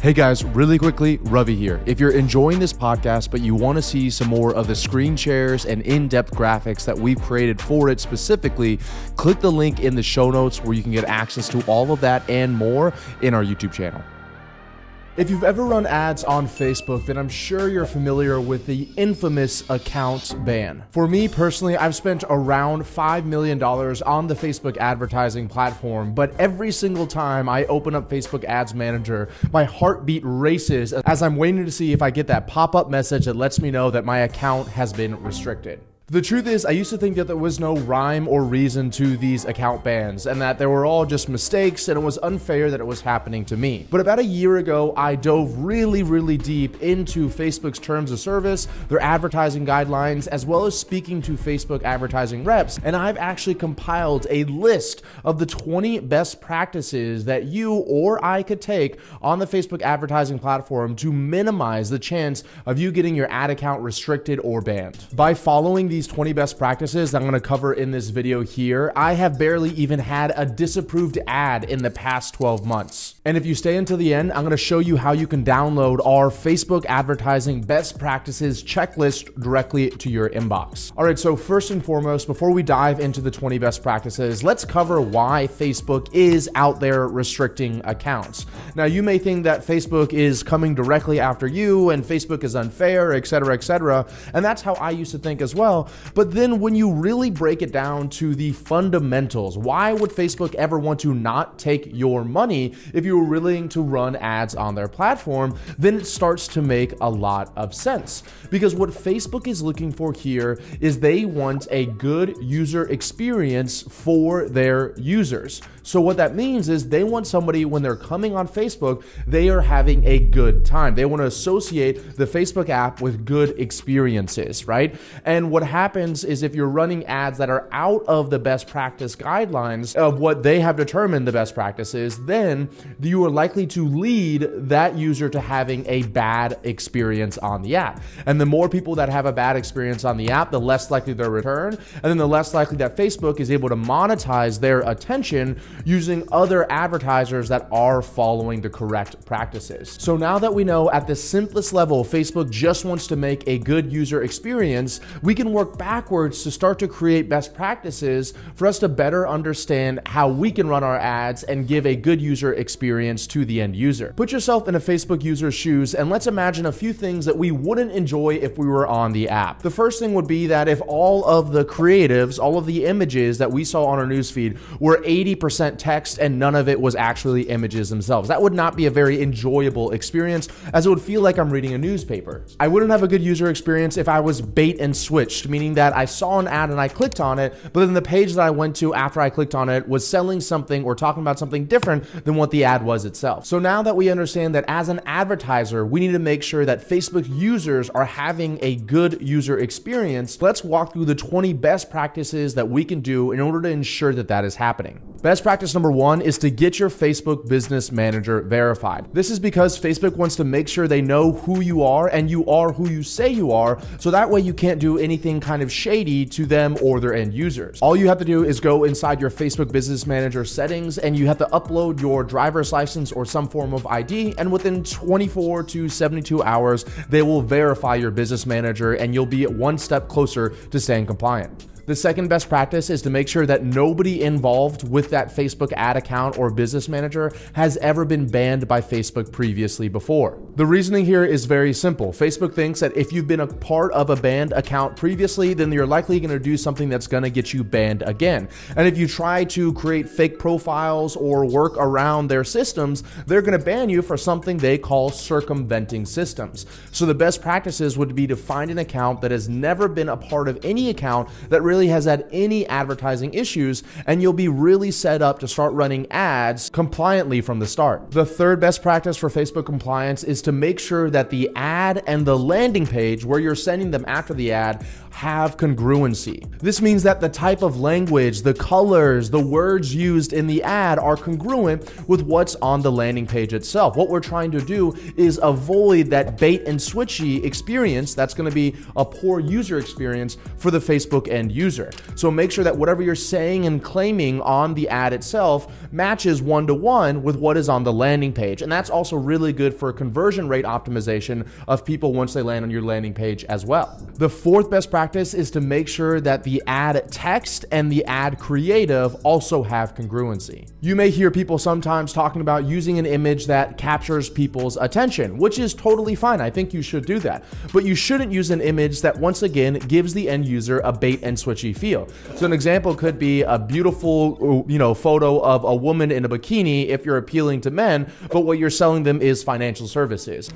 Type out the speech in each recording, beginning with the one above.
Hey guys, really quickly, Ravi here. If you're enjoying this podcast, but you want to see some more of the screen shares and in depth graphics that we've created for it specifically, click the link in the show notes where you can get access to all of that and more in our YouTube channel. If you've ever run ads on Facebook, then I'm sure you're familiar with the infamous account ban. For me personally, I've spent around $5 million on the Facebook advertising platform, but every single time I open up Facebook Ads Manager, my heartbeat races as I'm waiting to see if I get that pop up message that lets me know that my account has been restricted. The truth is, I used to think that there was no rhyme or reason to these account bans and that they were all just mistakes and it was unfair that it was happening to me. But about a year ago, I dove really, really deep into Facebook's terms of service, their advertising guidelines, as well as speaking to Facebook advertising reps. And I've actually compiled a list of the 20 best practices that you or I could take on the Facebook advertising platform to minimize the chance of you getting your ad account restricted or banned. By following these these 20 best practices that I'm gonna cover in this video here, I have barely even had a disapproved ad in the past 12 months. And if you stay until the end, I'm gonna show you how you can download our Facebook advertising best practices checklist directly to your inbox. All right, so first and foremost, before we dive into the 20 best practices, let's cover why Facebook is out there restricting accounts. Now, you may think that Facebook is coming directly after you and Facebook is unfair, et cetera, et cetera. And that's how I used to think as well. But then when you really break it down to the fundamentals, why would Facebook ever want to not take your money if you were willing to run ads on their platform? Then it starts to make a lot of sense. Because what Facebook is looking for here is they want a good user experience for their users. So what that means is they want somebody when they're coming on Facebook, they are having a good time. They want to associate the Facebook app with good experiences, right? And what happens is if you're running ads that are out of the best practice guidelines of what they have determined the best practice is, then you are likely to lead that user to having a bad experience on the app. And the more people that have a bad experience on the app, the less likely they'll return. And then the less likely that Facebook is able to monetize their attention using other advertisers that are following the correct practices. So now that we know at the simplest level, Facebook just wants to make a good user experience, we can work backwards to start to create best practices for us to better understand how we can run our ads and give a good user experience to the end user. Put yourself in a Facebook user's shoes and let's imagine a few things that we wouldn't enjoy if we were on the app. The first thing would be that if all of the creatives, all of the images that we saw on our newsfeed were 80% text and none of it was actually images themselves. That would not be a very enjoyable experience as it would feel like I'm reading a newspaper. I wouldn't have a good user experience if I was bait and switched meaning that I saw an ad and I clicked on it, but then the page that I went to after I clicked on it was selling something or talking about something different than what the ad was itself. So now that we understand that as an advertiser, we need to make sure that Facebook users are having a good user experience, let's walk through the 20 best practices that we can do in order to ensure that that is happening. Best practice number one is to get your Facebook Business Manager verified. This is because Facebook wants to make sure they know who you are and you are who you say you are, so that way you can't do anything kind of shady to them or their end users. All you have to do is go inside your Facebook Business Manager settings and you have to upload your driver's license or some form of ID. And within 24 to 72 hours, they will verify your business manager and you'll be one step closer to staying compliant. The second best practice is to make sure that nobody involved with that Facebook ad account or business manager has ever been banned by Facebook previously before. The reasoning here is very simple. Facebook thinks that if you've been a part of a banned account previously, then you're likely going to do something that's going to get you banned again. And if you try to create fake profiles or work around their systems, they're going to ban you for something they call circumventing systems. So the best practices would be to find an account that has never been a part of any account that really really has had any advertising issues, and you'll be really set up to start running ads compliantly from the start. The third best practice for Facebook compliance is to make sure that the ad and the landing page where you're sending them after the ad have congruency. This means that the type of language, the colors, the words used in the ad are congruent with what's on the landing page itself. What we're trying to do is avoid that bait and switchy experience that's going to be a poor user experience for the Facebook end user user. So make sure that whatever you're saying and claiming on the ad itself matches one to one with what is on the landing page. And that's also really good for conversion rate optimization of people once they land on your landing page as well. The fourth best practice is to make sure that the ad text and the ad creative also have congruency. You may hear people sometimes talking about using an image that captures people's attention, which is totally fine. I think you should do that. But you shouldn't use an image that once again gives the end user a bait and feel. So an example could be a beautiful, uh, you know, photo of a woman in a bikini if you're appealing to men, but what you're selling them is financial services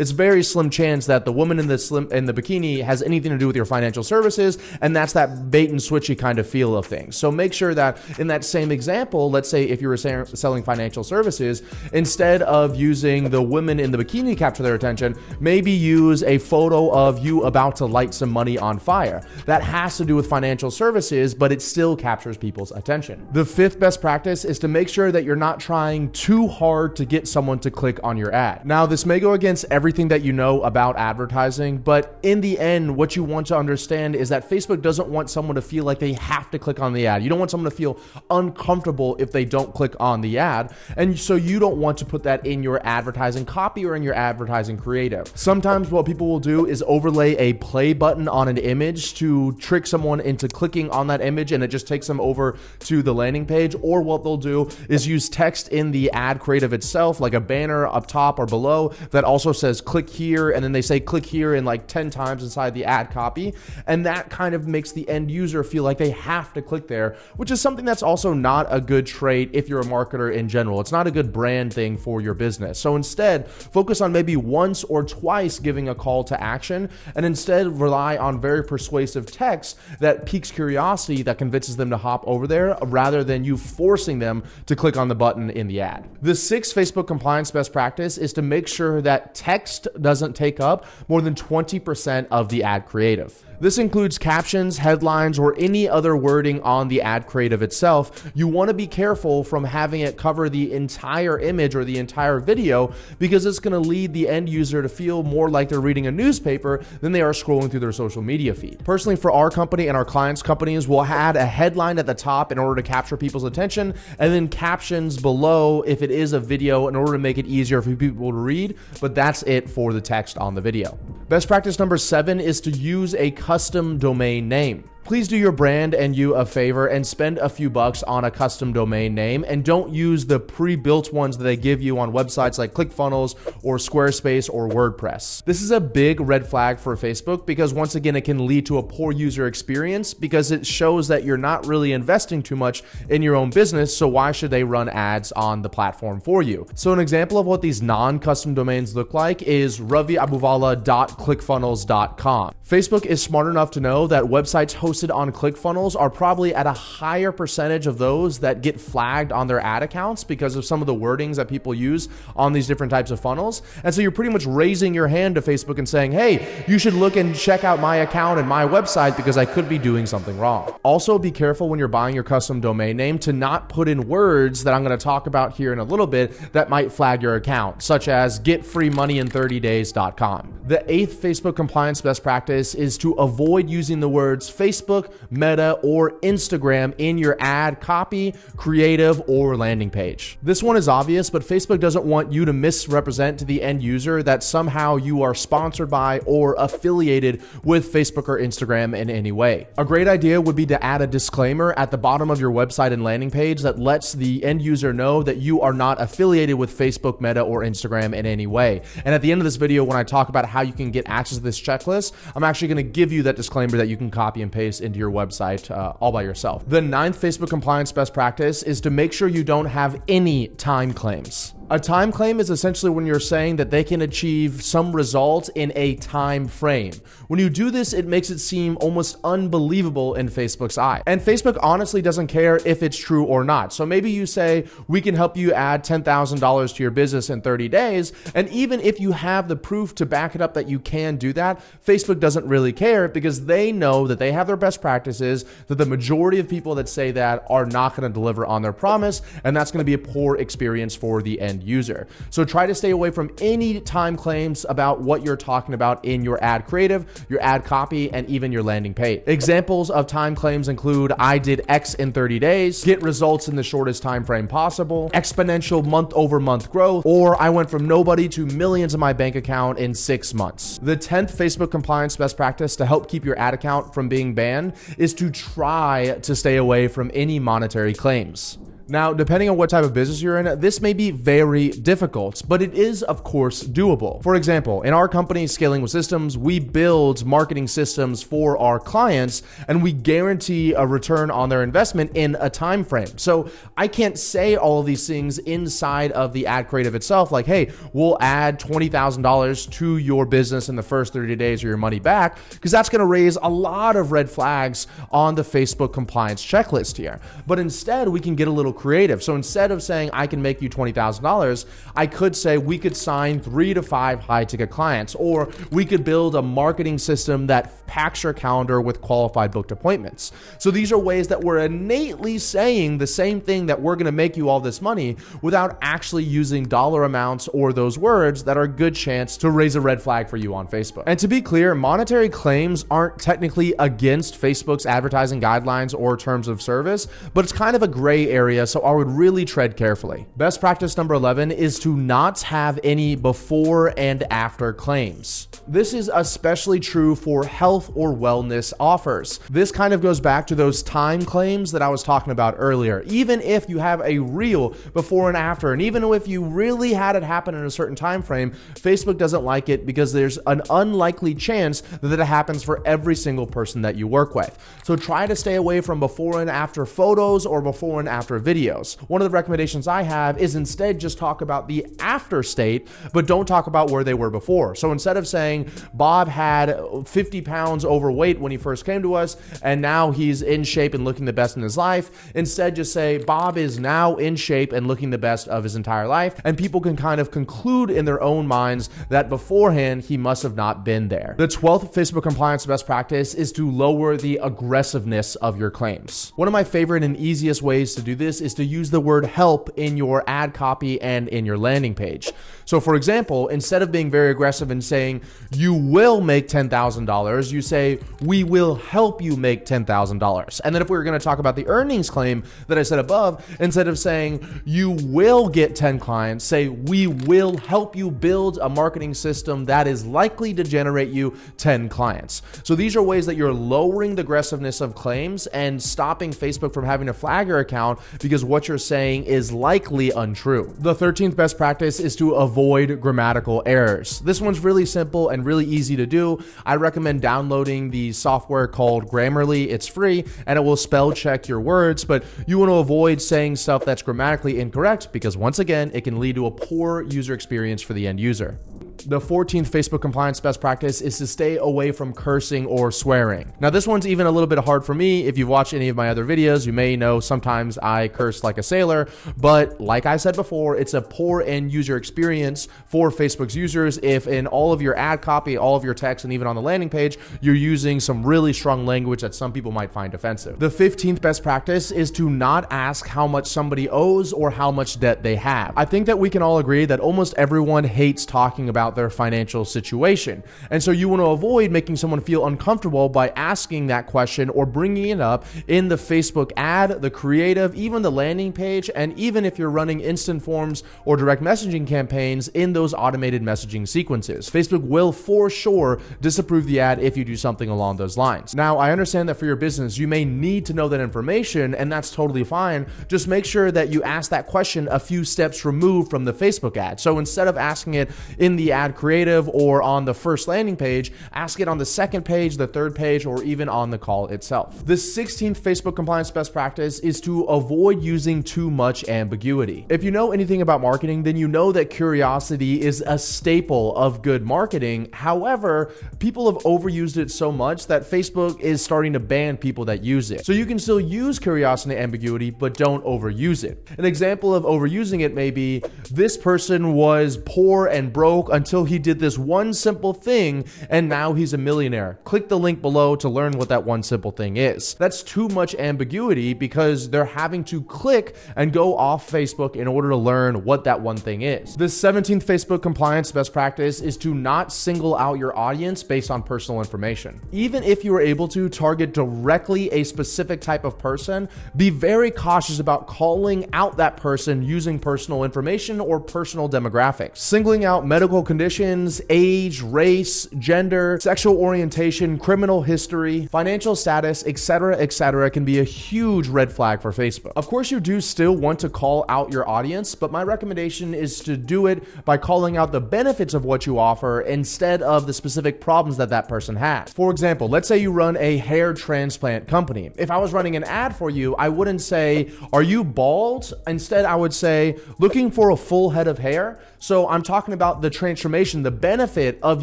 it's very slim chance that the woman in the slim in the bikini has anything to do with your financial services, and that's that bait and switchy kind of feel of things. So make sure that in that same example, let's say if you were selling financial services, instead of using the women in the bikini to capture their attention, maybe use a photo of you about to light some money on fire. That has to do with financial services, but it still captures people's attention. The fifth best practice is to make sure that you're not trying too hard to get someone to click on your ad. Now, this may go against every everything that you know about advertising, but in the end, what you want to understand is that Facebook doesn't want someone to feel like they have to click on the ad. You don't want someone to feel uncomfortable if they don't click on the ad. And so you don't want to put that in your advertising copy or in your advertising creative. Sometimes what people will do is overlay a play button on an image to trick someone into clicking on that image and it just takes them over to the landing page. Or what they'll do is use text in the ad creative itself, like a banner up top or below that also says click here, and then they say click here in like 10 times inside the ad copy. And that kind of makes the end user feel like they have to click there, which is something that's also not a good trait if you're a marketer in general. It's not a good brand thing for your business. So instead, focus on maybe once or twice giving a call to action, and instead rely on very persuasive text that piques curiosity that convinces them to hop over there rather than you forcing them to click on the button in the ad. The sixth Facebook compliance best practice is to make sure that text text doesn't take up more than 20% of the ad creative. This includes captions, headlines, or any other wording on the ad creative itself. You want to be careful from having it cover the entire image or the entire video because it's going to lead the end user to feel more like they're reading a newspaper than they are scrolling through their social media feed. Personally, for our company and our clients' companies, we'll add a headline at the top in order to capture people's attention and then captions below if it is a video in order to make it easier for people to read, but that's it for the text on the video. Best practice number seven is to use a custom domain name please do your brand and you a favor and spend a few bucks on a custom domain name and don't use the pre-built ones that they give you on websites like ClickFunnels or Squarespace or WordPress. This is a big red flag for Facebook because once again it can lead to a poor user experience because it shows that you're not really investing too much in your own business, so why should they run ads on the platform for you? So an example of what these non-custom domains look like is raviabuvala.clickfunnels.com. Facebook is smart enough to know that websites host on ClickFunnels are probably at a higher percentage of those that get flagged on their ad accounts because of some of the wordings that people use on these different types of funnels. And so you're pretty much raising your hand to Facebook and saying, hey, you should look and check out my account and my website because I could be doing something wrong. Also, be careful when you're buying your custom domain name to not put in words that I'm going to talk about here in a little bit that might flag your account, such as getfreemoneyin30days.com. The eighth Facebook compliance best practice is to avoid using the words Facebook Meta, or Instagram in your ad copy, creative, or landing page. This one is obvious, but Facebook doesn't want you to misrepresent to the end user that somehow you are sponsored by or affiliated with Facebook or Instagram in any way. A great idea would be to add a disclaimer at the bottom of your website and landing page that lets the end user know that you are not affiliated with Facebook, Meta, or Instagram in any way. And at the end of this video, when I talk about how you can get access to this checklist, I'm actually going to give you that disclaimer that you can copy and paste into your website uh, all by yourself. The ninth Facebook compliance best practice is to make sure you don't have any time claims. A time claim is essentially when you're saying that they can achieve some result in a time frame. When you do this, it makes it seem almost unbelievable in Facebook's eye. And Facebook honestly doesn't care if it's true or not. So maybe you say, we can help you add $10,000 to your business in 30 days. And even if you have the proof to back it up that you can do that, Facebook doesn't really care because they know that they have their best practices, that the majority of people that say that are not going to deliver on their promise. And that's going to be a poor experience for the end end user. So try to stay away from any time claims about what you're talking about in your ad creative, your ad copy, and even your landing page. Examples of time claims include I did X in 30 days, get results in the shortest time frame possible, exponential month over month growth, or I went from nobody to millions in my bank account in six months. The 10th Facebook compliance best practice to help keep your ad account from being banned is to try to stay away from any monetary claims. Now, depending on what type of business you're in, this may be very difficult, but it is, of course, doable. For example, in our company, Scaling with Systems, we build marketing systems for our clients and we guarantee a return on their investment in a time frame. So I can't say all of these things inside of the ad creative itself, like, hey, we'll add $20,000 to your business in the first 30 days or your money back, because that's going to raise a lot of red flags on the Facebook compliance checklist here. But instead, we can get a little creative. So instead of saying, I can make you $20,000, I could say we could sign three to five high ticket clients, or we could build a marketing system that packs your calendar with qualified booked appointments. So these are ways that we're innately saying the same thing that we're going to make you all this money without actually using dollar amounts or those words that are a good chance to raise a red flag for you on Facebook. And to be clear, monetary claims aren't technically against Facebook's advertising guidelines or terms of service, but it's kind of a gray area so I would really tread carefully. Best practice number 11 is to not have any before and after claims. This is especially true for health or wellness offers. This kind of goes back to those time claims that I was talking about earlier. Even if you have a real before and after, and even if you really had it happen in a certain time frame, Facebook doesn't like it because there's an unlikely chance that it happens for every single person that you work with. So try to stay away from before and after photos or before and after videos videos. One of the recommendations I have is instead just talk about the after state, but don't talk about where they were before. So instead of saying Bob had 50 pounds overweight when he first came to us, and now he's in shape and looking the best in his life, instead just say Bob is now in shape and looking the best of his entire life. And people can kind of conclude in their own minds that beforehand he must have not been there. The 12th Facebook compliance best practice is to lower the aggressiveness of your claims. One of my favorite and easiest ways to do this is to use the word help in your ad copy and in your landing page. So, for example, instead of being very aggressive and saying, you will make $10,000, you say, we will help you make $10,000. And then if we were going to talk about the earnings claim that I said above, instead of saying, you will get 10 clients, say, we will help you build a marketing system that is likely to generate you 10 clients. So, these are ways that you're lowering the aggressiveness of claims and stopping Facebook from having a flag your account because what you're saying is likely untrue. The 13th best practice is to avoid grammatical errors. This one's really simple and really easy to do. I recommend downloading the software called Grammarly. It's free and it will spell check your words, but you want to avoid saying stuff that's grammatically incorrect because once again, it can lead to a poor user experience for the end user. The 14th Facebook compliance best practice is to stay away from cursing or swearing. Now, this one's even a little bit hard for me. If you've watched any of my other videos, you may know sometimes I curse like a sailor, but like I said before, it's a poor end user experience for Facebook's users if in all of your ad copy, all of your text, and even on the landing page, you're using some really strong language that some people might find offensive. The 15th best practice is to not ask how much somebody owes or how much debt they have. I think that we can all agree that almost everyone hates talking about about their financial situation. And so you want to avoid making someone feel uncomfortable by asking that question or bringing it up in the Facebook ad, the creative, even the landing page, and even if you're running instant forms or direct messaging campaigns in those automated messaging sequences. Facebook will for sure disapprove the ad if you do something along those lines. Now, I understand that for your business, you may need to know that information, and that's totally fine. Just make sure that you ask that question a few steps removed from the Facebook ad. So instead of asking it in the ad creative or on the first landing page, ask it on the second page, the third page, or even on the call itself. The 16th Facebook compliance best practice is to avoid using too much ambiguity. If you know anything about marketing, then you know that curiosity is a staple of good marketing. However, people have overused it so much that Facebook is starting to ban people that use it. So you can still use curiosity and ambiguity, but don't overuse it. An example of overusing it may be this person was poor and broke until he did this one simple thing and now he's a millionaire. Click the link below to learn what that one simple thing is. That's too much ambiguity because they're having to click and go off Facebook in order to learn what that one thing is. The 17th Facebook compliance best practice is to not single out your audience based on personal information. Even if you are able to target directly a specific type of person, be very cautious about calling out that person using personal information or personal demographics. Singling out medical conditions, age, race, gender, sexual orientation, criminal history, financial status, etc., etc., can be a huge red flag for Facebook. Of course, you do still want to call out your audience, but my recommendation is to do it by calling out the benefits of what you offer instead of the specific problems that that person has. For example, let's say you run a hair transplant company. If I was running an ad for you, I wouldn't say, Are you bald? Instead, I would say, Looking for a full head of hair. So I'm talking about the the benefit of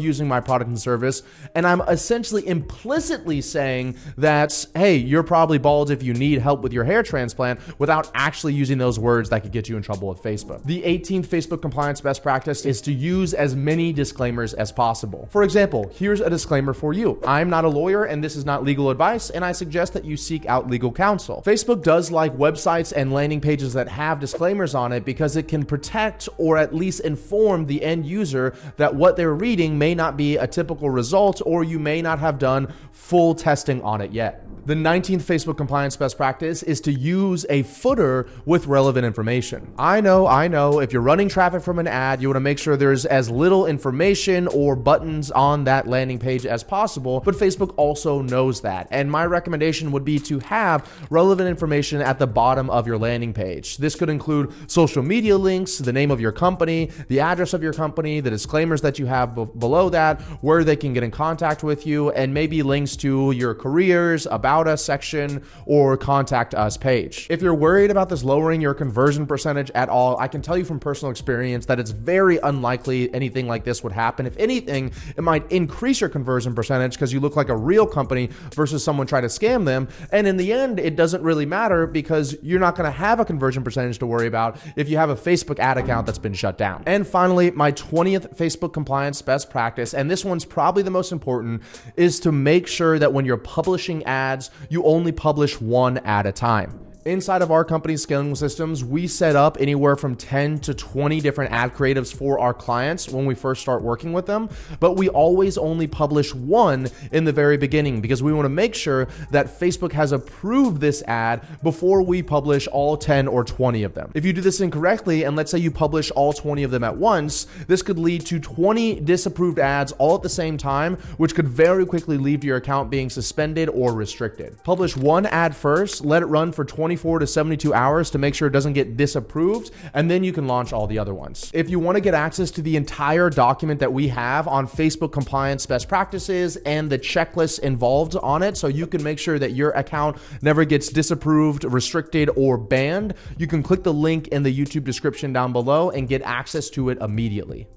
using my product and service. And I'm essentially implicitly saying that, hey, you're probably bald if you need help with your hair transplant without actually using those words that could get you in trouble with Facebook. The 18th Facebook compliance best practice is to use as many disclaimers as possible. For example, here's a disclaimer for you I'm not a lawyer and this is not legal advice, and I suggest that you seek out legal counsel. Facebook does like websites and landing pages that have disclaimers on it because it can protect or at least inform the end user that what they're reading may not be a typical result or you may not have done full testing on it yet. The 19th Facebook compliance best practice is to use a footer with relevant information. I know, I know, if you're running traffic from an ad, you want to make sure there's as little information or buttons on that landing page as possible, but Facebook also knows that. And my recommendation would be to have relevant information at the bottom of your landing page. This could include social media links, the name of your company, the address of your company, the disclaimers that you have below that, where they can get in contact with you, and maybe links to your careers, about about Us section or Contact Us page. If you're worried about this lowering your conversion percentage at all, I can tell you from personal experience that it's very unlikely anything like this would happen. If anything, it might increase your conversion percentage because you look like a real company versus someone trying to scam them. And in the end, it doesn't really matter because you're not going to have a conversion percentage to worry about if you have a Facebook ad account that's been shut down. And finally, my 20th Facebook compliance best practice, and this one's probably the most important, is to make sure that when you're publishing ads, you only publish one at a time. Inside of our company's scaling systems, we set up anywhere from 10 to 20 different ad creatives for our clients when we first start working with them, but we always only publish one in the very beginning because we want to make sure that Facebook has approved this ad before we publish all 10 or 20 of them. If you do this incorrectly, and let's say you publish all 20 of them at once, this could lead to 20 disapproved ads all at the same time, which could very quickly lead to your account being suspended or restricted. Publish one ad first, let it run for 20 24 to 72 hours to make sure it doesn't get disapproved, and then you can launch all the other ones. If you want to get access to the entire document that we have on Facebook compliance best practices and the checklists involved on it, so you can make sure that your account never gets disapproved, restricted, or banned, you can click the link in the YouTube description down below and get access to it immediately.